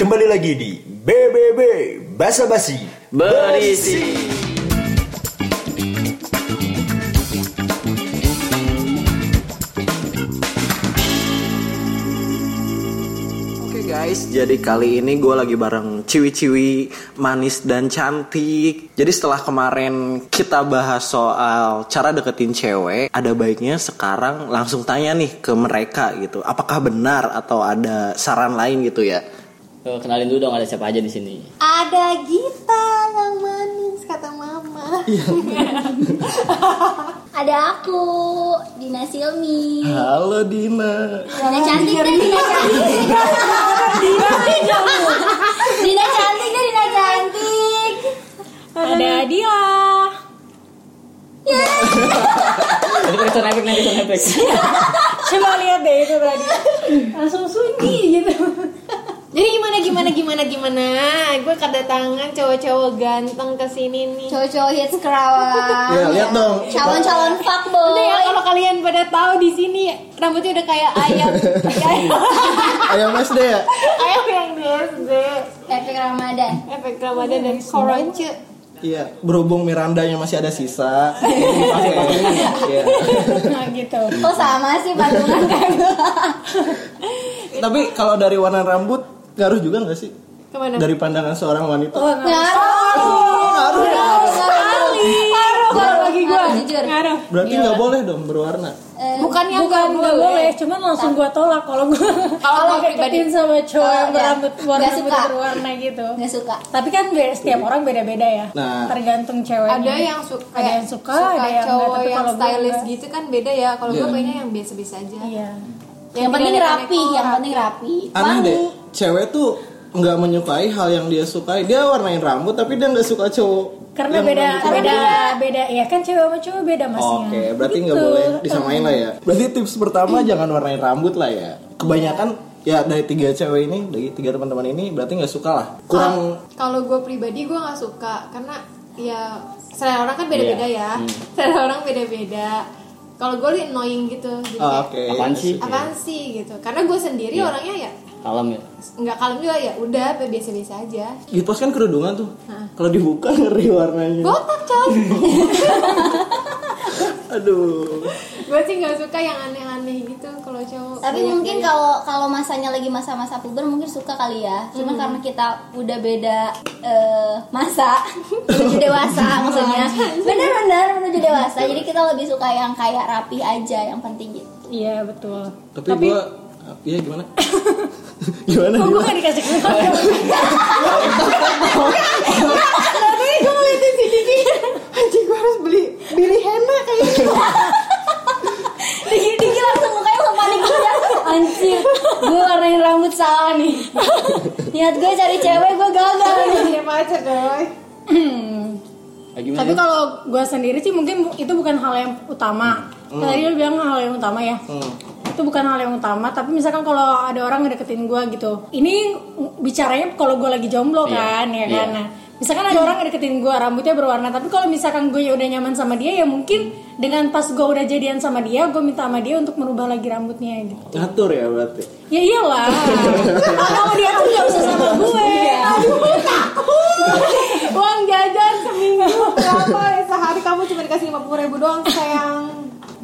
Kembali lagi di BBB Basa Basi Berisi. Oke guys, jadi kali ini gue lagi bareng ciwi-ciwi manis dan cantik. Jadi setelah kemarin kita bahas soal cara deketin cewek, ada baiknya sekarang langsung tanya nih ke mereka gitu. Apakah benar atau ada saran lain gitu ya? Kenalin dulu dong ada siapa aja di sini. Ada Gita yang manis kata mama. Ada aku Dina Silmi. Halo Dina. Dina cantik deh Dina cantik. Dina cantik deh Dina cantik. Ada Dila. Nanti pakai sound effect, nanti sound effect. Coba lihat deh itu tadi. Langsung sunyi gitu. Jadi gimana gimana gimana gimana? Gue kedatangan cowok-cowok ganteng ke sini nih. Cowok-cowok hits kerawang. Ya, lihat dong. Calon-calon Udah ya fuckboy. kalau kalian pada tahu di sini rambutnya udah kayak ayam. ayam, Ayam SD ya? ayam yang di SD. Efek Ramadan. Efek Ramadan dan koronce. Iya, berhubung Mirandanya masih ada sisa. Iya. Nah gitu. Kok sama sih patungan kayak gue? Tapi kalau dari warna rambut ngaruh juga nggak sih? Ke mana? Dari pandangan seorang wanita. Ngaruh. Ngaruh. Ngaruh. Kalau bagi gue Ngaruh, jujur. Ngaruh. Berarti nggak boleh dong berwarna. Eh, Bukannya Bukan nggak boleh, cuman langsung gue tolak kalau gue Kalau pribadi. deketin sama cowok Oh, yang iya. berambut warna berwarna gitu. Nggak suka. Tapi kan setiap orang beda-beda ya. Nah. Tergantung ceweknya. Ada yang suka, ada yang suka, ada yang cowok enggak, tapi yang stylish gitu kan beda ya. Kalau gue Iya. pengennya yang biasa-biasa aja. Iya. Yang penting rapi, yang penting rapi. Aneh deh, cewek tuh nggak menyukai hal yang dia sukai. Dia warnain rambut tapi dia nggak suka cowok. Karena yang beda beda beda ya kan cewek sama cowok beda masnya. Oke, berarti nggak Gitu. boleh disamain lah ya. Berarti tips pertama jangan warnain rambut lah ya. Kebanyakan ya dari tiga cewek ini, dari tiga teman-teman ini berarti nggak suka lah. Kurang Kalau gue pribadi gue nggak suka karena ya selera orang kan beda-beda ya. Selera orang beda-beda. Kalau gue liat annoying gitu. Jadi Ah, kayak, oke. Apaan sih? apaan sih gitu. Karena gue sendiri Iya. orangnya ya Kalem ya. nggak kalem juga ya udah biasa-biasa aja. Di pos kan kerudungan tuh. Kalau dibuka ngeri warnanya. Botak coy. Aduh. Gue sih nggak suka yang aneh-aneh gitu kalau cowok. Tapi mungkin kalau kalau masanya lagi masa-masa puber mungkin suka kali ya. Cuma Hmm. karena kita udah beda eh, masa, menuju dewasa maksudnya. Bener-bener menuju dewasa. Jadi kita lebih suka yang kayak rapi aja, yang penting gitu. Iya betul. Tapi, gua iya gimana? gimana? Kok gue gimana? gak dikasih kesempatan? Tapi gue ngeliatin si Diki Anjing gue harus beli Beli henna kayaknya Dikit-dikit langsung mukanya langsung panik gitu ya. Anjir, gue warnain rambut salah nih. Niat gue cari cewek, gue gagal nih. Dia pacar coy gimana? Tapi kalau gue sendiri sih mungkin itu bukan hal yang utama. Tadi lu bilang hal yang utama ya. Hmm. Itu bukan hal yang utama. Tapi misalkan kalau ada orang ngedeketin gue gitu, ini bicaranya kalau gue lagi jomblo Iya. kan, ya kan. Iya. Nah, misalkan ada orang ngedeketin gue rambutnya berwarna, tapi kalau misalkan gue udah nyaman sama dia ya mungkin dengan pas gue udah jadian sama dia, gue minta sama dia untuk merubah lagi rambutnya gitu. Ngatur ya berarti. Ya iyalah. Kalau dia tuh gak usah sama gue. Aduh takut Uang jajan seminggu Berapa ya sehari kamu cuma dikasih 50 ribu doang sayang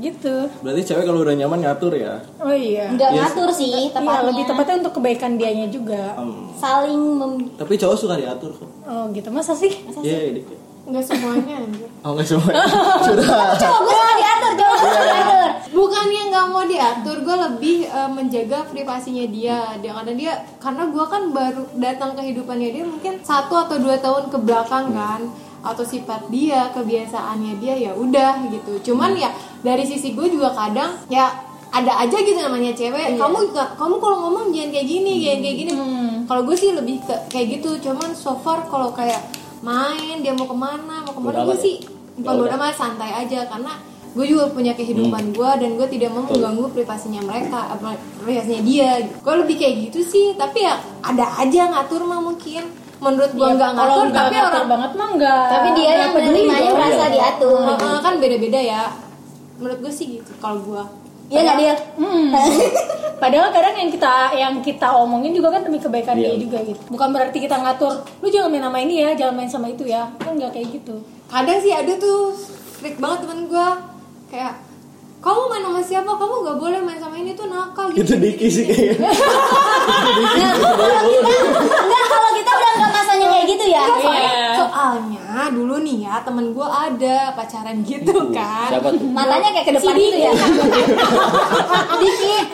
Gitu. Berarti cewek kalau udah nyaman ngatur ya. Oh iya. Enggak Yes. ngatur sih, Iya, tepatnya. lebih tepatnya untuk kebaikan dianya juga. Hmm. Saling mem- Tapi cowok suka diatur kok. Oh gitu, masa sih? Iya, dikit. Enggak semuanya anjir Oh nggak semua. Sudah. Cowok gue suka diatur, cowok gue suka diatur. Bukannya nggak mau diatur, gue lebih eh, menjaga privasinya dia. Dia karena dia, karena gue kan baru datang kehidupannya dia mungkin satu atau dua tahun ke belakang kan, atau sifat dia, kebiasaannya dia ya udah gitu. Cuman ya dari sisi gue juga kadang ya ada aja gitu namanya cewek. Kamu nggak- kamu kalau ngomong jangan kayak gini, jangan kayak gini. Kalau gue sih lebih ke kayak gitu. Cuman so far kalau kayak main dia mau ke mana, mau ke mana gue sih ya? bukan bodo amat santai aja. Karena gue juga punya kehidupan gue dan gue tidak mau mengganggu privasinya mereka apa privasinya dia. Gue lebih kayak gitu sih. Tapi ya ada aja ngatur mah mungkin menurut gue Ya, nggak ngatur tapi ngatur orang banget mah enggak. Tapi dia yang menerimanya merasa diatur. Heeh, kan beda-beda ya menurut gue sih gitu kalau gue Iya nggak dia? Hmm. Padahal kadang yang kita yang kita omongin juga kan demi kebaikan dia juga gitu. Bukan berarti kita ngatur, lu jangan main sama ini ya, jangan main sama itu ya. Kan nggak kayak gitu. kadang sih ada tuh freak banget temen gue kayak kamu main sama siapa kamu gak boleh main sama ini tuh nakal gitu Itu Diki sih kayaknya. Enggak kalau kita udah nggak masanya kayak gitu ya. Iya. soalnya dulu nih ya temen gue ada pacaran gitu kan Siapa tuh? Matanya kayak ke depan gitu ya. Dikit.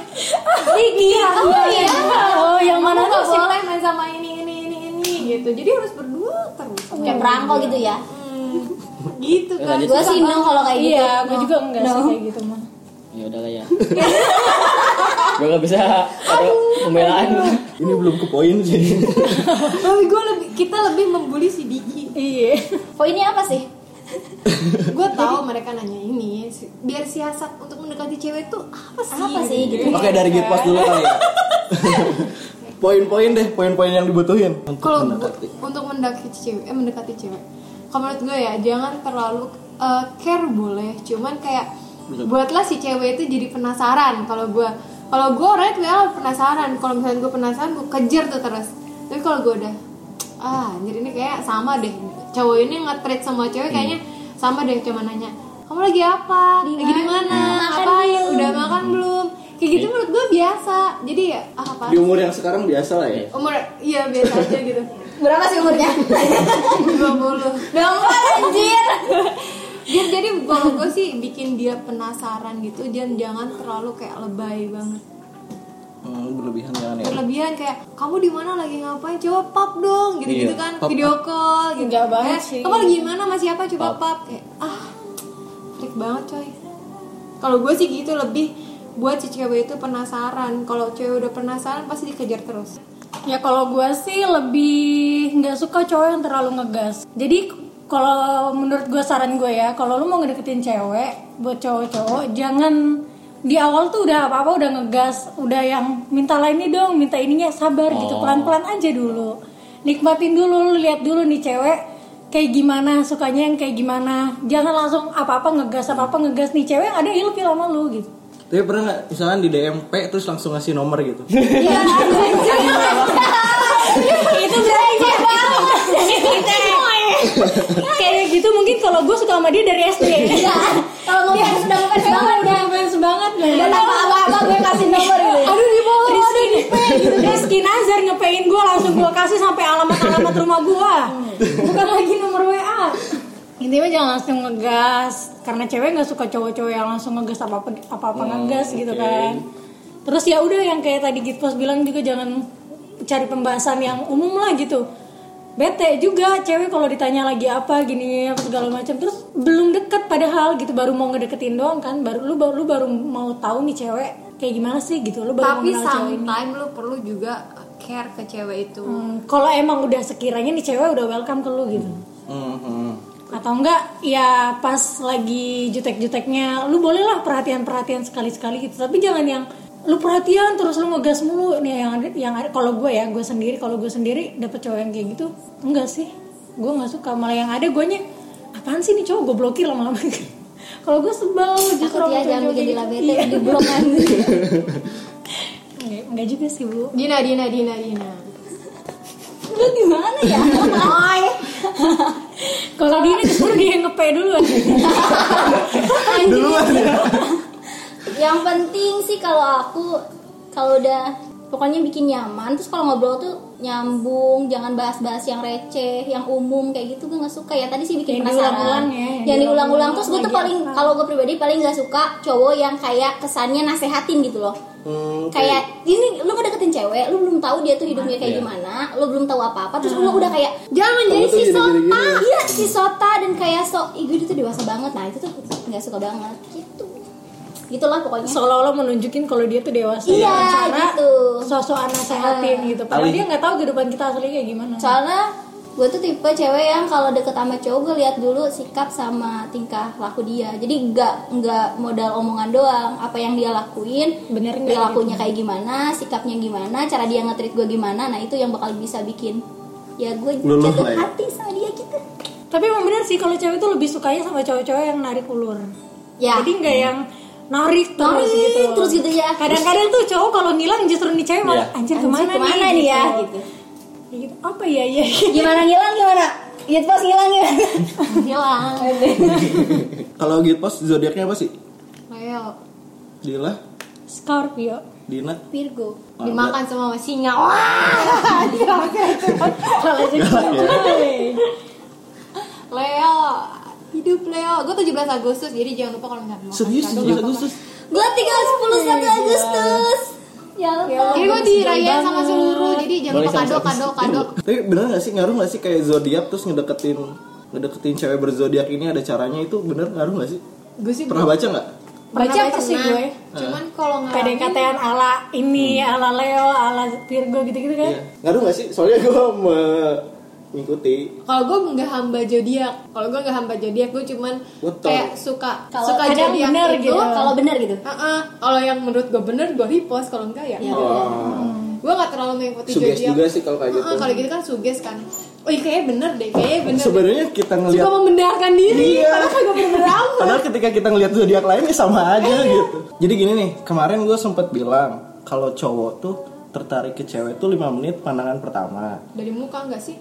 Dikit. Oh iya. Oh, yang mana gak tuh boleh main sama ini ini ini ini gitu jadi harus berdua terus Kayak perangkol gitu ya. Gitu kan Lanjut. Gue sih no kalau kayak gitu. Iya, gue juga enggak sih kayak gitu mah. Ya udah lah ya. gue gak bisa ada pembelaan. Ini belum ke poin sih. tapi gue lebih kita lebih membuli si Diki Iya. Poinnya apa sih? gue tahu mereka nanya ini biar siasat untuk mendekati cewek tuh apa sih Apa sih gitu? Oke dari Git Pos dulu kali ya. Poin-poin deh, poin-poin yang dibutuhin untuk mendekati. untuk mendekati cewek eh mendekati cewek kalau menurut gue ya jangan terlalu eh, care boleh. Cuman kayak buatlah si cewek itu jadi penasaran. Kalau gue kalau gue orangnya kayak penasaran. Kalau misalnya gue penasaran gue kejar tuh terus. Tapi kalau gue udah ah anjir ini kayak sama deh. Cowok ini nge-treat semua cewek kayaknya sama deh cuma nanya kamu lagi apa? Di lagi di mana? ngapain? belum?" udah makan belum? Kayak gitu menurut gue biasa. Jadi ya ah apa Di umur yang sekarang biasa lah ya. umur iya biasa aja gitu Berapa sih umurnya? 20 Dong anjir. Dia jadi kalau gue sih bikin dia penasaran gitu dan jangan terlalu kayak lebay banget. Hmm, berlebihan jangan ya. Berlebihan kayak kamu di mana lagi ngapain? Coba pap dong gitu-gitu Iya, kan. pap. Video call gitu. Enggak banget sih. Kamu lagi mana? Sama siapa? Coba pap. Kayak ah freak banget coy. Kalau gue sih gitu lebih buat si cewek itu penasaran. Kalau cewek udah penasaran pasti dikejar terus. Ya kalau gue sih lebih nggak suka cowok yang terlalu ngegas. Jadi kalau menurut gue saran gue ya, kalau lu mau ngedeketin cewek buat cowok-cowok, jangan di awal tuh udah apa-apa udah ngegas, udah yang minta lainnya dong, minta ininya sabar gitu, pelan-pelan aja dulu. Nikmatin dulu, lu lihat dulu nih cewek kayak gimana, sukanya yang kayak gimana. Jangan langsung apa-apa ngegas, apa-apa ngegas nih cewek yang ada ilfil sama lu gitu. Tapi pernah nggak misalkan di DMP terus langsung ngasih nomor gitu? Iya, itu brengsek banget. Kayak gitu mungkin kalau gue suka sama dia dari SD. Iya. Kalau ngefans sudah ngefans Emang banget udah fans banget Dan Dan tanpa apa-apa gue kasih nomor gitu. Aduh di bawah Rizky, Rizky Nazar ngepein gue langsung gue kasih sampai alamat-alamat rumah gue Bukan lagi nomor WA Intinya jangan langsung ngegas Karena cewek nggak suka cowok-cowok yang langsung ngegas apa-apa apa-apa ngegas gitu kan. Terus ya udah yang kayak tadi Gitpos bilang juga jangan cari pembahasan yang umum lah gitu. Bete juga cewek kalau ditanya lagi apa gini apa segala macam. Terus belum deket padahal gitu baru mau ngedeketin doang kan. Baru lu baru lu baru mau tahu nih cewek kayak gimana sih gitu. Lu baru Tapi sometimes lu perlu juga care ke cewek itu. Hmm, kalau emang udah sekiranya nih cewek udah welcome ke lu gitu. Hmm, hmm. Atau enggak ya pas lagi jutek-juteknya lu boleh lah perhatian-perhatian sekali-sekali gitu tapi jangan yang lu perhatian terus lu ngegas mulu nih yang ada yang ada kalau gue ya gue sendiri kalau gue sendiri dapet cowok yang kayak gitu enggak sih gue nggak suka malah yang ada gue apaan sih nih cowok gue blokir lama-lama kalau gue sebel justru ya jangan cowok jadi kayak lah gitu. bete Iya. di blok. Enggak, enggak juga sih bu Dina, Dina, Dina, Dina. Lu gimana ya? Ay. kalau dia ini disuruh dia yang ngepe dulu Duluan ya. Yang penting sih kalau aku kalau udah pokoknya bikin nyaman terus kalau ngobrol tuh nyambung jangan bahas-bahas yang receh yang umum kayak gitu gue nggak suka. Ya tadi sih bikin Yang penasaran. diulang-ulang ya, yang yang diulang-ulang terus gue tuh paling apa. kalau gue pribadi paling nggak suka cowok yang kayak kesannya nasehatin gitu loh. Hmm, kayak ini lu ngedeketin cewek lu belum tahu dia tuh hidupnya kayak Iya. gimana lu belum tahu apa-apa. Terus lu udah kayak jangan jadi si sota. iya si sota dan kayak sok ih gue tuh dewasa banget. Nah itu tuh nggak suka banget. Gitu gitulah pokoknya. Seolah-olah menunjukin kalau dia tuh dewasa. Iya, dengan cara gitu. sosok nasehatin gitu. Padahal Ali. dia nggak tahu kehidupan kita asli kayak gimana. Soalnya gue tuh tipe cewek yang kalau deket sama cowok gue lihat dulu sikap sama tingkah laku dia. Jadi nggak nggak modal omongan doang. Apa yang dia lakuin Bener dia lakunya kayak gimana sikapnya gimana cara dia nge-treat gue gimana. Nah itu yang bakal bisa bikin ya gue jatuh lah ya. hati sama dia gitu. Tapi emang bener sih kalau cewek tuh lebih sukanya sama cowok-cowok yang narik ulur. Ya. Jadi nggak yang narik terus Narik gitu terus gitu ya. kadang-kadang tuh cowok kalau ngilang justru nih cewek malah Iya. anjir Anjir, ke mana, ke mana nih ya gitu. Ya gitu. apa ya ya Gimana ngilang gimana? Gitu pas ngilang gimana? Hilang. Kalau gitu pos zodiaknya apa sih? Leo Dila, Scorpio Dina. Virgo. dimakan sama singa wah kalau jadi Leo hidup Leo gue 17 Agustus jadi jangan lupa kalau misalnya mau Serius kasih kado, 17 nggak apa-apa. Agustus. Gua tinggal 10 1 Agustus. Ya jadi gue dirayain sama seluruh jadi jangan lupa kado kado kado Tapi bener gak sih ngaruh gak sih kayak zodiak terus ngedeketin ngedeketin cewek berzodiak ini ada caranya itu bener ngaruh gak sih? gue sih Pernah baca nggak? baca Pernah apa sih gue cuman kalau nggak PDKT-an ala ini ala Leo ala Virgo gitu-gitu kan Iya. Ngaruh gak sih? Soalnya gue mengikuti. kalau gue nggak hamba zodiak kalau gue nggak hamba zodiak gue cuman Betul. kayak suka Kalau suka zodiak bener itu gitu. Kalau benar gitu. Heeh. kalau yang menurut gue bener gue repost kalau enggak ya Ya. gue nggak terlalu mengikuti Suges zodiak juga sih kalau kayak gitu. Heeh, kalau gitu kan suges kan oh iya kayaknya bener deh kayaknya bener deh. Sebenarnya kita ngelihat suka membenarkan diri Iya. padahal gue bener amat Padahal ketika kita ngelihat zodiak lain ya sama aja gitu. Jadi gini nih, kemarin gue sempet bilang kalau cowok tuh tertarik ke cewek tuh 5 menit pandangan pertama. dari muka enggak sih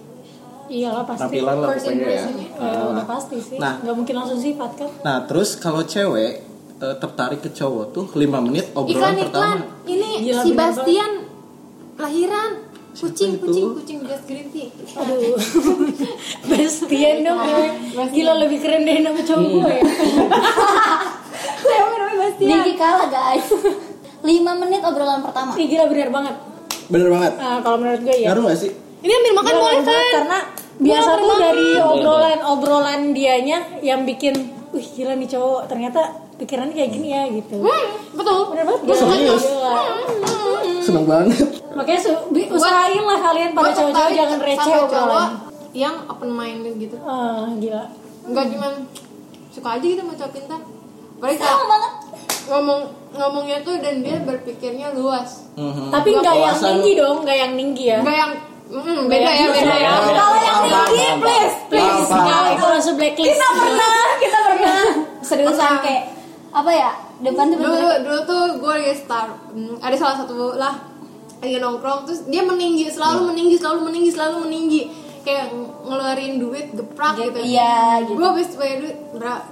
iyalah pasti Tampilan lah First pokoknya ya. impression-nya. Ya, udah pasti sih Nah. nggak mungkin langsung sifat kan Nah, terus kalau cewek eh, tertarik ke cowok tuh 5 menit obrolan iklan iklan pertama. ini Gila, si Bastian lahiran kucing itu? kucing kucing just green tea aduh Bastian dong gue. gila lebih keren deh nama cowok gue ya siapa namanya Bastian Niki kalah guys. 5 menit obrolan pertama. Ih, gila bener banget Bener banget. Ah, kalau menurut gue ya Ngaruh gak sih? ini ambil makan boleh kan karena biasa tuh dari obrolan obrolan dianya yang bikin wih gila nih cowok ternyata pikirannya kayak gini ya gitu Hmm, betul bener banget Gue gila. serius? Gila. Seneng banget. makanya su- usahain lah kalian para Gua cowok-cowok jangan receh obrolan yang open minded gitu ah gila nggak cuman suka aja gitu sama cowok pintar Sama banget. ngomong ngomongnya tuh dan dia berpikirnya luas Mhm. tapi nggak yang tinggi dong nggak yang tinggi ya nggak yang mm, beda ya beda ya. Kalau yang tinggi please, please. Nah, itu langsung blacklist. Kita pernah, kita pernah. Seriusan kayak apa ya? Depan tuh dulu dulu tuh gue lagi start hmm, ada salah satu lah lagi nongkrong terus dia meninggi selalu meninggi selalu meninggi selalu meninggi. Kayak ngeluarin duit geprak gitu. Iya, gitu. gue habis bayar duit berapa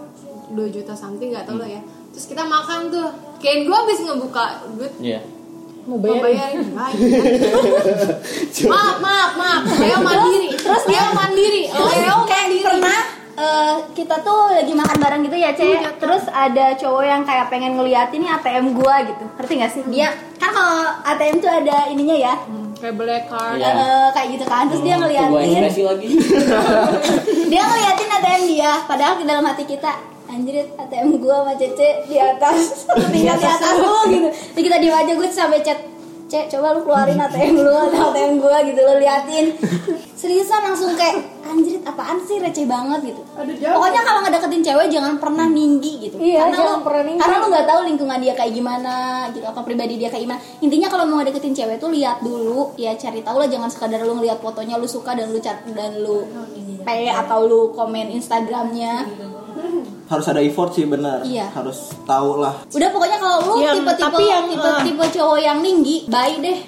2 juta something nggak tau lah ya. Terus kita makan tuh. Kayak gue habis ngebuka duit. Iya. Mau mau bayar maaf maaf maaf. Leo mandiri. terus dia mandiri. Leo kayak pernah eh, kita tuh lagi makan bareng gitu ya cek terus ada cowok yang kayak pengen ngeliatin nih ATM gua gitu. Ngerti gak sih? Dia kan kalau ATM tuh ada ininya ya. Kayak black card. Iya. eh, kayak gitu kan. Terus dia Tunggu ngeliatin. lagi. dia ngeliatin ATM dia padahal di dalam hati kita anjir ATM gua sama Cece di atas. Tinggal di atas lu. gitu. Terus kita diem aja gue sampai chat Cek coba lu keluarin ATM lu atau ATM gua gitu lo liatin. Seriusan langsung kayak anjir apaan sih? Receh banget gitu. Pokoknya kalau ngedeketin cewek jangan pernah ninggi gitu. Iya, karena jangan lu, pernah ninggi. karena lu nggak tahu lingkungan dia kayak gimana gitu apa pribadi dia kayak gimana. Intinya kalau mau ngedeketin cewek tuh lihat dulu ya cari tahu lah jangan sekadar lu ngeliat fotonya lu suka dan lu cat dan lu pay atau lu komen Instagramnya Harus ada effort sih benar. Iya. Harus tahu lah. udah pokoknya kalau lu Yang- tipe-tipe tapi yang, tipe ah. tipe cowok yang tinggi baik deh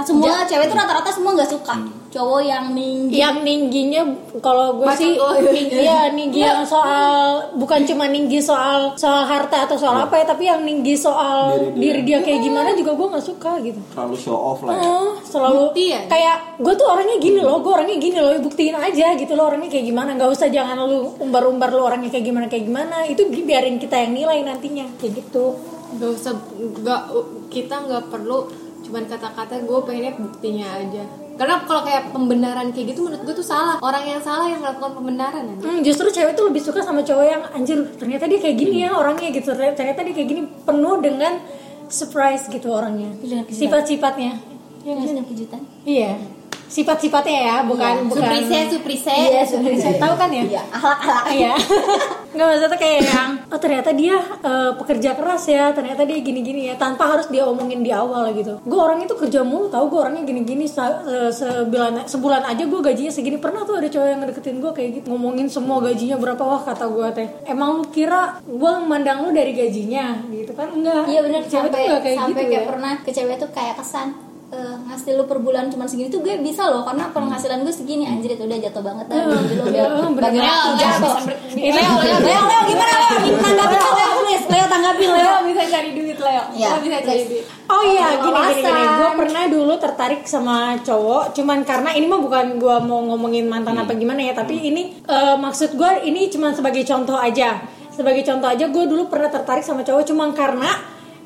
semua cewek tuh rata-rata semua nggak suka. Cowok yang tinggi yang ningginya kalau gue sih tuh. ning- iya ninggi yang soal bukan cuma ninggi soal soal harta atau soal apa ya tapi yang ninggi soal Diri dia. diri dia, kayak gimana juga gue nggak suka gitu. Terlalu show off lah ya. Oh, selalu Bukti ya? kayak gue tuh orangnya gini loh gue orangnya gini loh buktiin aja gitu loh orangnya kayak gimana. Nggak usah jangan lu umbar-umbar lu orangnya kayak gimana kayak gimana. Itu bi- biarin kita yang nilai nantinya kayak gitu. Gak usah gak, kita nggak perlu cuman kata-kata gue pengennya buktinya aja. Karena kalau kayak pembenaran kayak gitu menurut gue tuh salah. Orang yang salah yang melakukan pembenaran nanti Hmm, justru cewek tuh lebih suka sama cowok yang anjir ternyata dia kayak gini ya orangnya gitu. Ternyata dia kayak gini penuh dengan surprise gitu orangnya. Sifat-sifatnya. Ya kejutan? Iya sifat-sifatnya ya bukan bukan Suprise, suprise. Iya, suprise. Tahu kan ya? Iya, ahlak-ahlak. Iya. Nggak maksudnya kayak yang oh ternyata dia eh, pekerja keras ya, ternyata dia gini-gini ya tanpa harus dia omongin di awal gitu. Gue orangnya tuh kerja mulu, tahu gue orangnya gini-gini se- sebulan sebulan aja gue gajinya segini. Pernah tuh ada cowok yang ngedeketin gue kayak gitu, ngomongin semua gajinya berapa wah kata gue teh. Emang lu kira gue mandang lu dari gajinya gitu kan? Enggak. Iya benar Cewek tuh sampai nggak kayak sampai gitu kayak ya. pernah ke cewek tuh kayak kesan eh, ngasih lu per bulan cuma segini tuh gue bisa loh karena penghasilan gue segini anjir itu udah jatuh banget Hmm, bener. bagian Leo, aku Leo jatuh. Leo, Leo, Leo, gimana Leo? Tanggapin Leo, please. Leo tanggapin Leo. bisa cari duit Leo. Leo bisa cari duit. Oh iya, Orang gini gini. Gue pernah dulu tertarik sama cowok, cuman karena ini mah bukan gue mau ngomongin mantan apa gimana ya, tapi ini eh, maksud gue ini cuman sebagai contoh aja. Sebagai contoh aja, gue dulu pernah tertarik sama cowok, cuman karena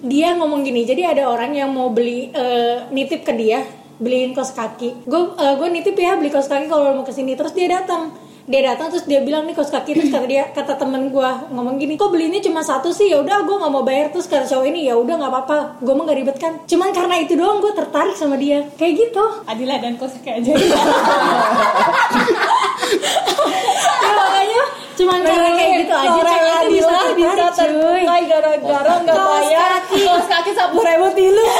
dia ngomong gini. Jadi ada orang yang mau beli eh, nitip ke dia, beliin kos kaki. Gue gue nitip ya beli kos kaki kalau mau ke sini, terus dia datang. Dia datang terus dia bilang nih kos kaki terus kata dia kata temen gue ngomong gini kok belinya cuma satu sih? Ya udah gue nggak mau bayar. Terus kata cowok ini ya udah nggak apa-apa. Gue mah nggak ribet kan. Cuman karena itu doang gue tertarik sama dia. Kayak gitu. Adila dan kos kayak aja. ya makanya cuman karena kayak gitu aja cewek itu bisa tertarik cuy. Gara-gara nggak bayar. Kos kaki sepuluh ribu tilu.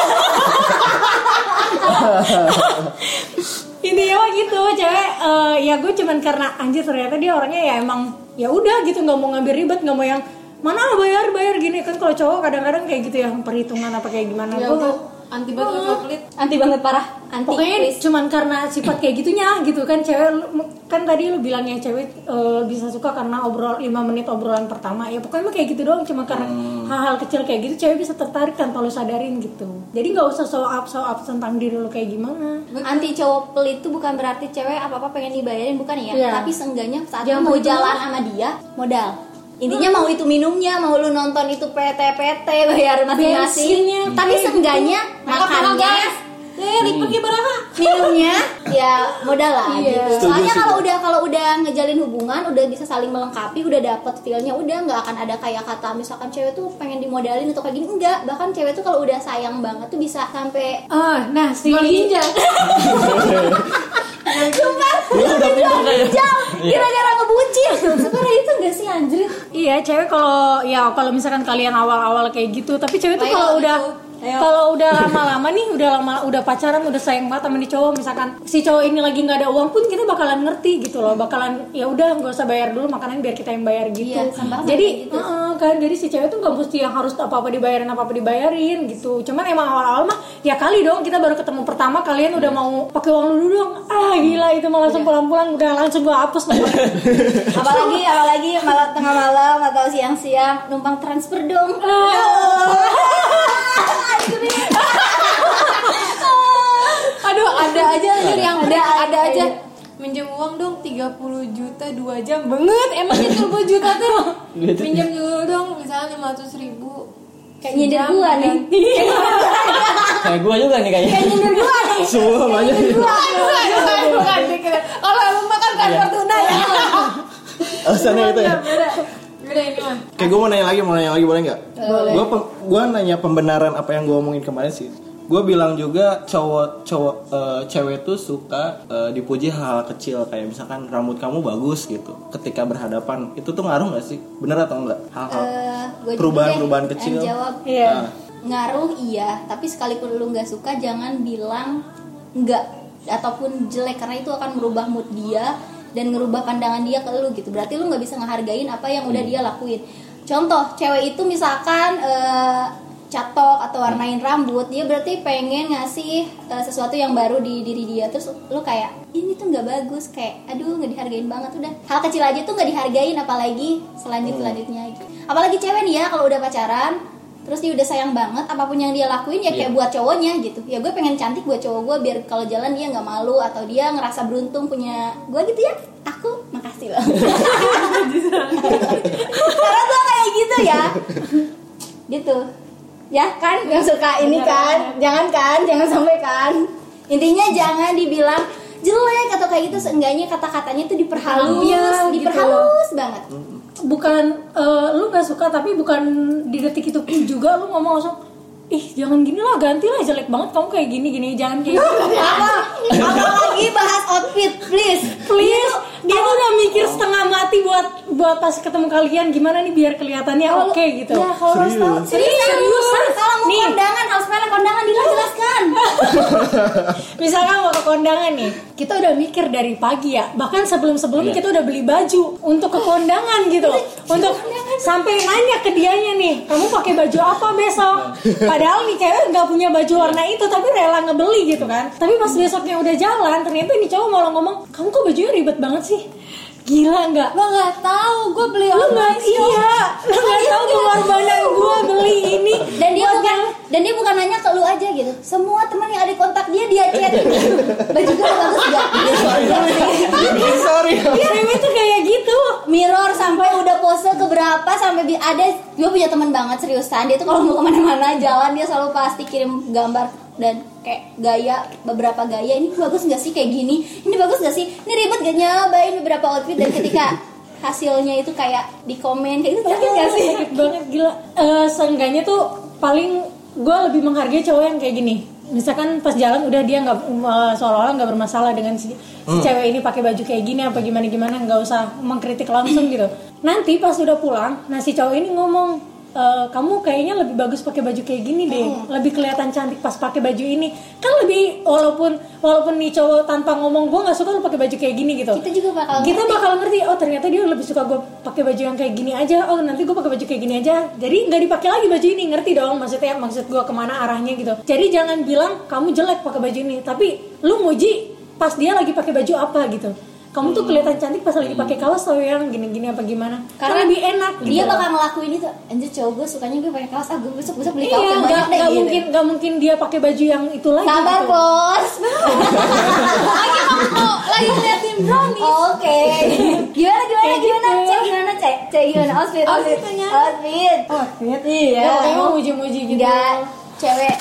intinya mah gitu cewek. Eh, ya gue cuman karena anjir ternyata dia orangnya ya emang ya udah gitu nggak mau ngambil ribet nggak mau yang mana bayar bayar gini. Kan kalau cowok kadang-kadang kayak gitu ya perhitungan apa kayak gimana Ya gue anti banget pelit. anti banget parah. Anti pokoknya please. cuman karena sifat kayak gitunya gitu kan cewek kan tadi lu bilang ya cewek eh, bisa suka karena obrol 5 menit obrolan pertama. Ya pokoknya mah kayak gitu doang cuma karena hal-hal kecil kayak gitu cewek bisa tertarik tanpa lu sadarin gitu. Jadi nggak usah show up show up tentang diri lu kayak gimana. Anti cowok pelit itu bukan berarti cewek apa apa pengen dibayarin bukan ya? Iya. tapi seenggaknya saat Jangan lu mau jalan sama dia modal intinya mau itu minumnya mau lu nonton itu PT PT bayar masing-masing tapi kayak seenggaknya makannya Eh, pergi beraha. minumnya ya modal lah Iya. gitu. Soalnya kalau udah kalau udah ngejalin hubungan udah bisa saling melengkapi, udah dapet feelnya, udah nggak akan ada kayak kata misalkan cewek tuh pengen dimodalin atau kayak gini enggak. Bahkan cewek tuh kalau udah sayang banget tuh bisa sampai ah nah si ginjal. Sumpah, udah pintar kayak. jam gara-gara ngebucin. Sebenarnya itu enggak sih anjir? Iya, cewek kalau ya kalau misalkan kalian awal-awal kayak gitu, tapi cewek tuh kalau udah Ayo. Kalau udah lama-lama nih, udah lama udah pacaran, udah sayang banget sama nih cowok, misalkan si cowok ini lagi nggak ada uang pun kita bakalan ngerti gitu loh, bakalan ya udah nggak usah bayar dulu makanan biar kita yang bayar gitu. Iya, jadi gitu. heeh, kan jadi si cewek tuh nggak mesti yang harus apa-apa dibayarin apa-apa dibayarin gitu. Cuman emang awal-awal mah ya kali dong kita baru ketemu pertama kalian udah mau pakai uang dulu dong. Ah gila itu mah langsung pulang-pulang udah langsung gua hapus nih. apalagi apalagi malam tengah malam atau siang-siang numpang transfer dong. Aduh, ada aja anjir yang Ada, ada aja. Minjem uang dong 30 juta 2 jam banget emangnya 30 juta tuh Gitu. minjem dulu dong misalnya 500 ribu Kayak nyindir gua nih. Kayak gua juga nih kayaknya. Kayak nyindir gua nih. Semua banyak. bukan bukan bukan dikit. kalau lu makan kan tunai ya Alasannya itu ya. Ini mah Kayak gue mau nanya lagi, mau nanya lagi boleh nggak? Gue gue nanya pembenaran apa yang gue omongin kemarin sih. Gue bilang juga cowok cowok eh, cewek tuh suka eh, dipuji hal, hal kecil kayak misalkan rambut kamu bagus gitu. Ketika berhadapan itu tuh ngaruh nggak sih? Bener atau enggak? Hal-hal Eh, juga perubahan-perubahan deh kecil. yang jawab Iya. Nah, ngaruh iya tapi sekalipun lu nggak suka jangan bilang enggak ataupun jelek karena itu akan merubah mood dia dan ngerubah pandangan dia ke lu gitu. Berarti lu nggak bisa ngehargain apa yang udah dia lakuin. Contoh cewek itu misalkan eh, catok atau warnain rambut dia berarti pengen ngasih eh, sesuatu yang baru di diri dia. Terus lu kayak ini tuh nggak bagus kayak aduh nggak dihargain banget udah. Hal kecil aja tuh nggak dihargain apalagi selanjut selanjutnya apalagi cewek nih ya kalau udah pacaran terus dia udah sayang banget apa pun yang dia lakuin ya kayak buat cowoknya gitu. Ya gue pengen cantik buat cowok gue biar kalau jalan dia nggak malu atau dia ngerasa beruntung punya gue gitu ya. Aku makasih loh. Karena gue kayak gitu ya. Gitu. Ya kan? Yang suka ini kan? jangan kan? Jangan sampai kan? Intinya jangan dibilang jelek atau kayak gitu seenggaknya kata-katanya tuh diperhalus Iya, gitu. diperhalus banget. Bukan eh, lu nggak suka tapi bukan di detik itu juga lu ngomong langsung ih jangan gini lah ganti lah jelek banget kamu kayak gini gini jangan kayak gini Apalagi bahas outfit, please. please dia tuh udah mikir setengah mati buat buat pas ketemu kalian gimana nih biar kelihatannya oke gitu. Ya kalau harus tahu serius, Seriusan? Kalau mau Nih. kondangan harus pilih kondangan Dila jelaskan. misalkan mau ke kondangan nih kita udah mikir dari pagi ya. Bahkan sebelum sebelumnya kita udah beli baju untuk ke kondangan gitu. Untuk sampai nanya ke dianya nih kamu pakai baju apa besok? Padahal nih cewek nggak punya baju warna itu tapi rela ngebeli gitu kan. Tapi pas besoknya udah jalan ternyata ini cowok malah ngomong kamu kok bajunya ribet banget sih gila nggak. Gue nggak tahu, gue beli lu online. nggak iya. Lu nggak tahu pengorbanan gue beli ini. Dan dia bukan dan dia bukan nanya ke lu aja gitu. Semua teman yang ada kontak dia dia chat. Baju gue bagus gak? Sorry. Iya, cewek tuh kayak gitu. Mirror sampai udah pose ke berapa sampai ada gue punya teman banget seriusan. Dia tuh kalau mau ke mana-mana jalan dia selalu pasti kirim gambar dan kayak gaya beberapa gaya ini bagus nggak sih kayak gini? Ini bagus nggak sih? Ini ribet gak nyobain beberapa outfit. Dan ketika hasilnya itu kayak di komen kayak gitu sakit gak sih? sakit banget gila. Eh, seenggaknya tuh paling gue lebih menghargai cowok yang kayak gini. Misalkan pas jalan udah dia nggak eh, seolah-olah nggak bermasalah dengan si, si cewek ini pakai baju kayak gini apa gimana gimana nggak usah mengkritik langsung gitu. Nanti pas udah pulang nah si cowok ini ngomong "Eh, kamu kayaknya lebih bagus pakai baju kayak gini deh. Lebih kelihatan cantik pas pakai baju ini. Kan lebih walaupun walaupun nih cowok tanpa ngomong gue nggak suka lu pakai baju kayak gini gitu. Kita juga bakal kita bakal ngerti oh ternyata dia lebih suka gue pakai baju yang kayak gini aja. Oh nanti gue pakai baju kayak gini aja. Jadi nggak dipakai lagi baju ini. Ngerti dong maksudnya maksud gue ke mana arahnya gitu. Jadi jangan bilang kamu jelek pakai baju ini. Tapi lu muji pas dia lagi pakai baju apa gitu kamu tuh kelihatan cantik pas lagi pakai kaos atau yang gini-gini apa gimana karena lebih enak gitu dia loh. bakal ngelakuin itu anjir cowok gue sukanya gue pakai kaos ah gue besok besok beli kaos Iya, yang banyak deh nggak gitu. mungkin nggak mungkin dia pakai baju yang itu lagi. sabar gitu. bos Lagi mau lagi ngeliatin brownies. Oke. Gimana gimana Kayak gimana gitu. cek gimana cek cek gimana outfit outfit outfit outfit iya. Ya, pokoknya mau muji-muji gitu. Enggak cewek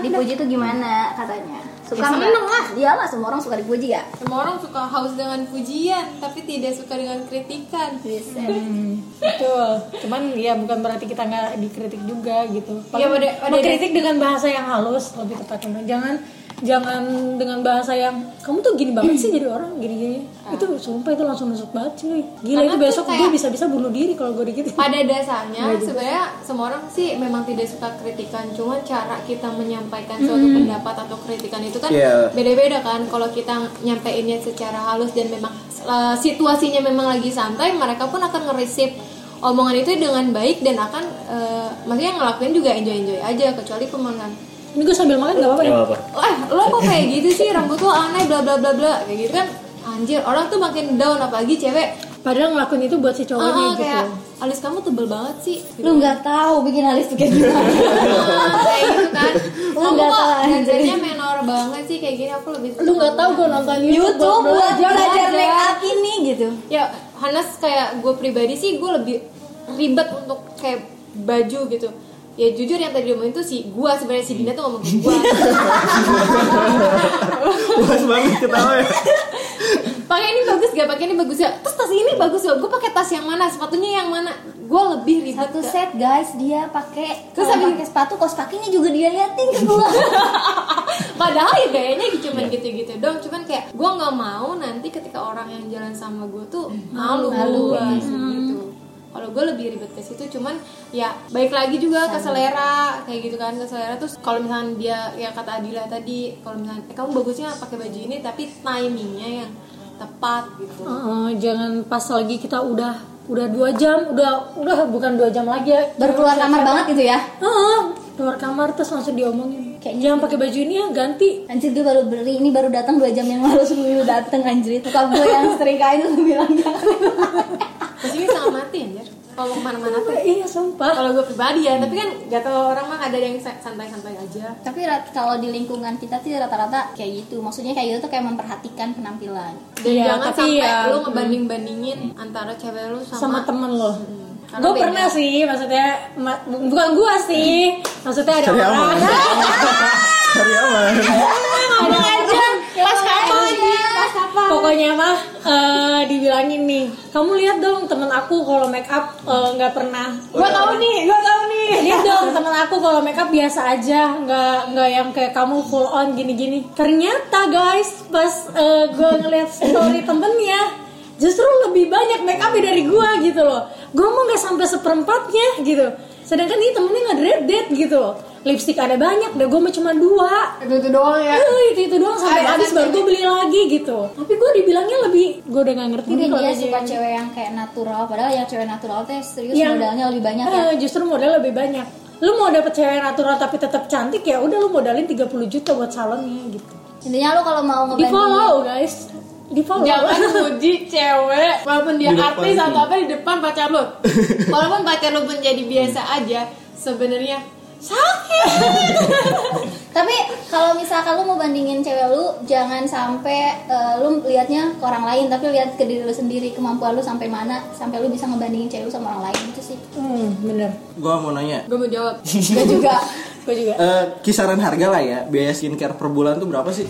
dipuji tuh gimana katanya suka Ya, seneng lah. Iyalah semua orang suka dipuji ya. Semua orang suka haus dengan pujian, tapi tidak suka dengan kritikan. Bisa. Hmm, betul. Cuman ya bukan berarti kita nggak dikritik juga gitu. Iya, pada- pada- mengkritik dengan bahasa yang halus lebih tepatnya. Jangan jangan dengan bahasa yang kamu tuh gini banget sih jadi orang gini-gini. Itu sumpah itu langsung masuk banget cuy. Gila Karena itu besok gue bisa-bisa bunuh diri kalau gue digituin. Pada dasarnya sebenarnya semua orang sih memang tidak suka kritikan, cuma cara kita menyampaikan suatu pendapat atau kritikan itu kan Iya. beda-beda kan. Kalau kita nyampeinnya secara halus dan memang uh, situasinya memang lagi santai, mereka pun akan nge-receive omongan itu dengan baik dan akan uh, maksudnya ngelakuin juga enjoy-enjoy aja kecuali pemenang Ini gue sambil makan gak apa-apa ya? apa-apa. eh lo kok kayak gitu sih rambut lo aneh bla bla bla bla kayak gitu kan anjir orang tuh makin down apalagi cewek Padahal ngelakuin itu buat si cowoknya ah, gitu. kayak alis kamu tebel banget sih gitu. Lu nggak tahu bikin alis tuh kayak gimana. kayak gitu kan Lu kamu nggak kok tahu, anjir. dandannya menor banget sih kayak gini aku lebih Lu nggak tahu gue nonton YouTube, YouTube buat belajar aja. make up ini gitu. ya Hanas kayak gue pribadi sih gue lebih ribet untuk kayak baju gitu ya jujur yang tadi ngomongin tuh si gue sebenarnya si Dina tuh ngomong ke gue Puas banget ketawa ya. pakai ini bagus gak? Pakai ini bagus gak? Terus tas ini bagus gak gue pakai tas yang mana? Sepatunya yang mana? Gue lebih ribet Satu ke- set guys dia pakai Terus habis- pakai sepatu kos kakinya juga dia liatin ke gua. Padahal ya gayanya cuman gitu-gitu dong Cuman kayak gue nggak mau nanti ketika orang yang jalan sama gue tuh malu Malu. Gua, gitu kalau gue lebih ribet ke situ cuman ya baik lagi juga ke selera kayak gitu kan ke selera terus kalau misalnya dia ya kata Adila tadi kalau misalnya eh, kamu bagusnya pakai baju ini tapi timingnya yang tepat gitu Heeh, jangan pas lagi kita udah udah dua jam, udah udah bukan dua jam lagi ya. Baru keluar kamar banget gitu ya. Heeh, keluar kamar terus langsung diomongin. Kayaknya jangan pakai baju ini ya ganti. Anjir gue baru beli. Ini baru datang dua jam yang lalu sebelum lu dateng anjir. Itu gue yang setrikain lu bilang terus ini sangat mati anjir. Kalau mau ke mana-mana tuh. Iya sumpah. kalau gue pribadi ya tapi kan gak tau orang mah ada yang santai-santai aja. Tapi kalau di lingkungan kita sih rata-rata kayak gitu. Maksudnya kayak gitu tuh kayak memperhatikan penampilan. Dan Iya, jangan sampai ya, lu ngebanding-bandingin antara cewek lu sama, sama temen lo. Karena Gue pernah sih, maksudnya ma- bukan gua sih, maksudnya ada Cari orang. aman. Cari aman. Ngomong aja. kelas kapan kelas kapan Pokoknya mah eh, dibilangin nih, kamu lihat dong temen aku kalau make up eh, nggak pernah. Gue tau nih, gue tau nih. Lihat dong temen aku kalau make up biasa aja, nggak nggak yang kayak kamu full on gini-gini. Ternyata guys, pas gue ngeliat story temennya, justru lebih banyak make upnya dari gue gitu loh. Gue mau nggak sampai seperempatnya gitu. Sedangkan ini temennya nggak dreaded gitu. Lipstick ada banyak, deh gue cuma dua. Itu itu doang ya. Eh, itu itu doang sampai habis baru gue beli lagi gitu. Tapi gue dibilangnya lebih, gue udah gak ngerti kalau dia suka cewek yang kayak natural Padahal yang cewek natural teh serius Yang- modalnya lebih banyak ya Eh, justru modal lebih banyak. Lu mau dapet cewek natural tapi tetap cantik ya udah lu modalin 30 juta buat salonnya gitu. Intinya lu kalau mau Di ngebandingin follow guys. Di follow. Jangan muji cewek walaupun dia Di artis atau apa di depan pacar lu. Walaupun pacar lu menjadi biasa aja, sebenarnya sakit. Tapi kalau misalkan lu mau bandingin cewek lu Jangan sampai eh, lu liatnya ke orang lain Tapi lihat ke diri lu sendiri Kemampuan lu sampai mana Sampai lu bisa ngebandingin cewek lu sama orang lain Itu sih Hmm, bener. Gue mau nanya, Gue mau jawab. Gue juga Gue juga. eh, kisaran harga lah ya biaya skincare per bulan tuh berapa sih?